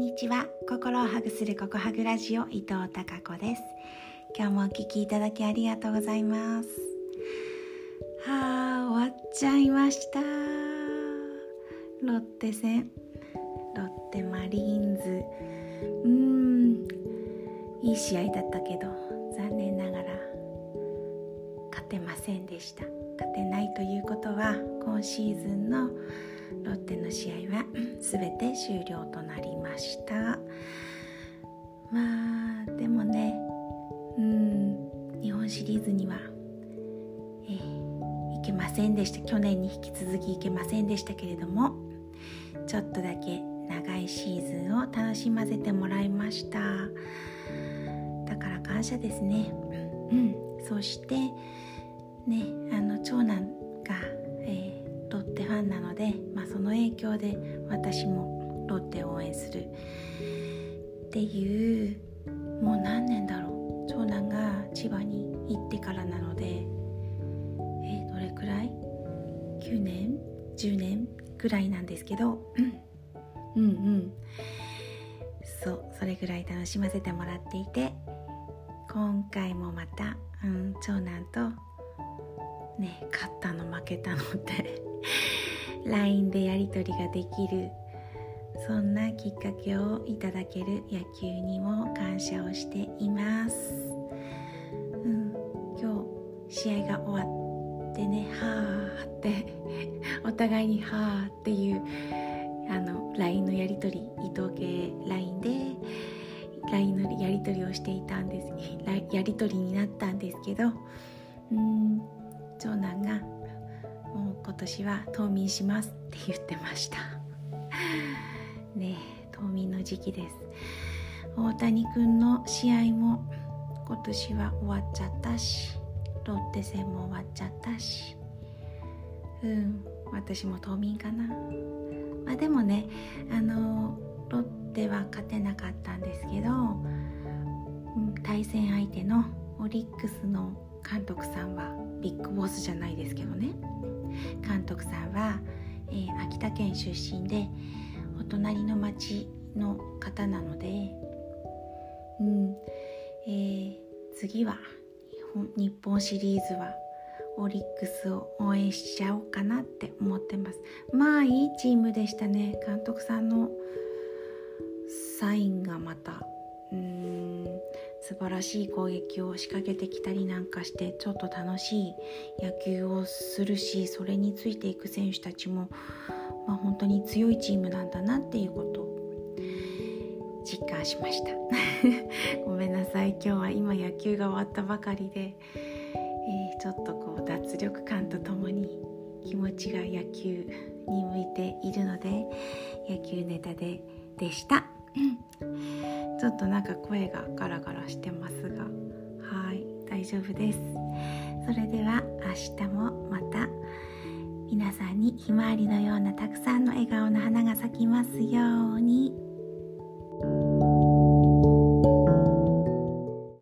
にちは。心をハグするココハグラジオ伊藤孝子です。今日もお聞きいただきありがとうございます。はあ終わっちゃいました。ロッテ戦。ロッテマリーンズ。うーん。いい試合だったけど残念ながら勝てませんでした。勝てないということは今シーズンのロッテの試合は全て終了となりました。まあでもねうん日本シリーズには、えー、いけませんでした。去年に引き続きいけませんでしたけれどもちょっとだけ長いシーズンを楽しませてもらいました。だから感謝ですね。うん。そしてねあの長男が、テファンなので、まあ、その影響で私もロッテを応援する。っていうもう何年だろう。長男が千葉に行ってからなのでえ、どれくらい？9年？10年？ぐらいなんですけど。うんうん。そうそれぐらい楽しませてもらっていて今回もまた、うん、長男とね勝ったの負けたのって LINE でやり取りができるそんなきっかけをいただける野球にも感謝をしています、うん、今日試合が終わってねはあって お互いにはあっていうあの LINE のやり取り伊藤系 LINE で LINE のやり取りをしていたんです やり取りになったんですけどうん長男が「もう今年は冬眠します」って言ってました。ね冬眠の時期です。大谷君の試合も今年は終わっちゃったしロッテ戦も終わっちゃったし。うん私も冬眠かな。まあでもねあのロッテは勝てなかったんですけど、うん、対戦相手のオリックスの監督さんはビッグボスじゃないですけどね。監督さんは、えー、秋田県出身でお隣の町の方なので、うんえー、次は日本日本シリーズはオリックスを応援しちゃおうかなって思ってます。まあいいチームでしたね。監督さんのサインがまたうん素晴らしい攻撃を仕掛けてきたりなんかしてちょっと楽しい野球をするしそれについていく選手たちも、まあ、本当に強いチームなんだなっていうことを実感しました ごめんなさい今日は今野球が終わったばかりで、えー、ちょっとこう脱力感とともに気持ちが野球に向いているので野球ネタででした。ちょっとなんか声がガラガラしてますが。はい。大丈夫です。それでは明日もまた皆さんにひまわりのようなたくさんの笑顔の花が咲きますように。